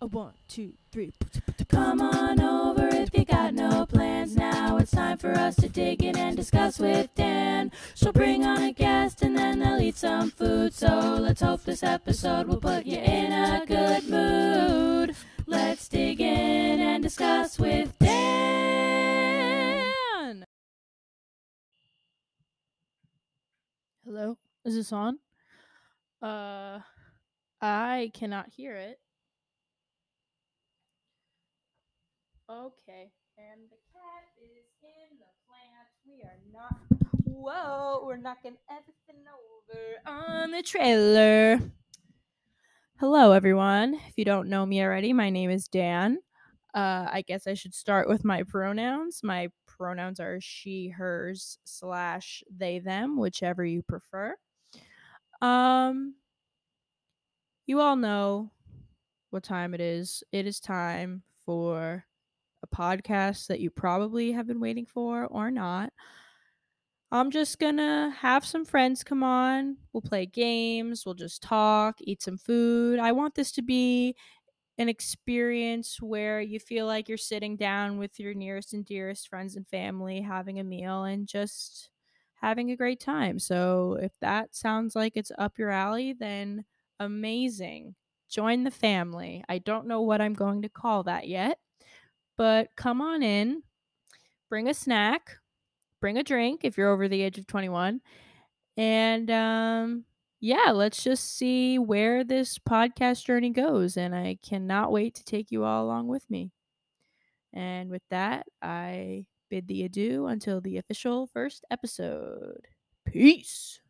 A one, two, three. Come on over if you got no plans now. It's time for us to dig in and discuss with Dan. She'll bring on a guest and then they'll eat some food. So let's hope this episode will put you in a good mood. Let's dig in and discuss with Dan. Hello, is this on? Uh, I cannot hear it. Okay, and the cat is in the plant. We are not. Whoa, we're knocking everything over on the trailer. Hello, everyone. If you don't know me already, my name is Dan. Uh, I guess I should start with my pronouns. My pronouns are she, hers, slash they, them, whichever you prefer. Um, you all know what time it is. It is time for a podcast that you probably have been waiting for or not. I'm just gonna have some friends come on. We'll play games, we'll just talk, eat some food. I want this to be an experience where you feel like you're sitting down with your nearest and dearest friends and family, having a meal, and just having a great time. So, if that sounds like it's up your alley, then amazing. Join the family. I don't know what I'm going to call that yet, but come on in, bring a snack, bring a drink if you're over the age of 21. And um, yeah, let's just see where this podcast journey goes. And I cannot wait to take you all along with me. And with that, I bid thee adieu until the official first episode. Peace.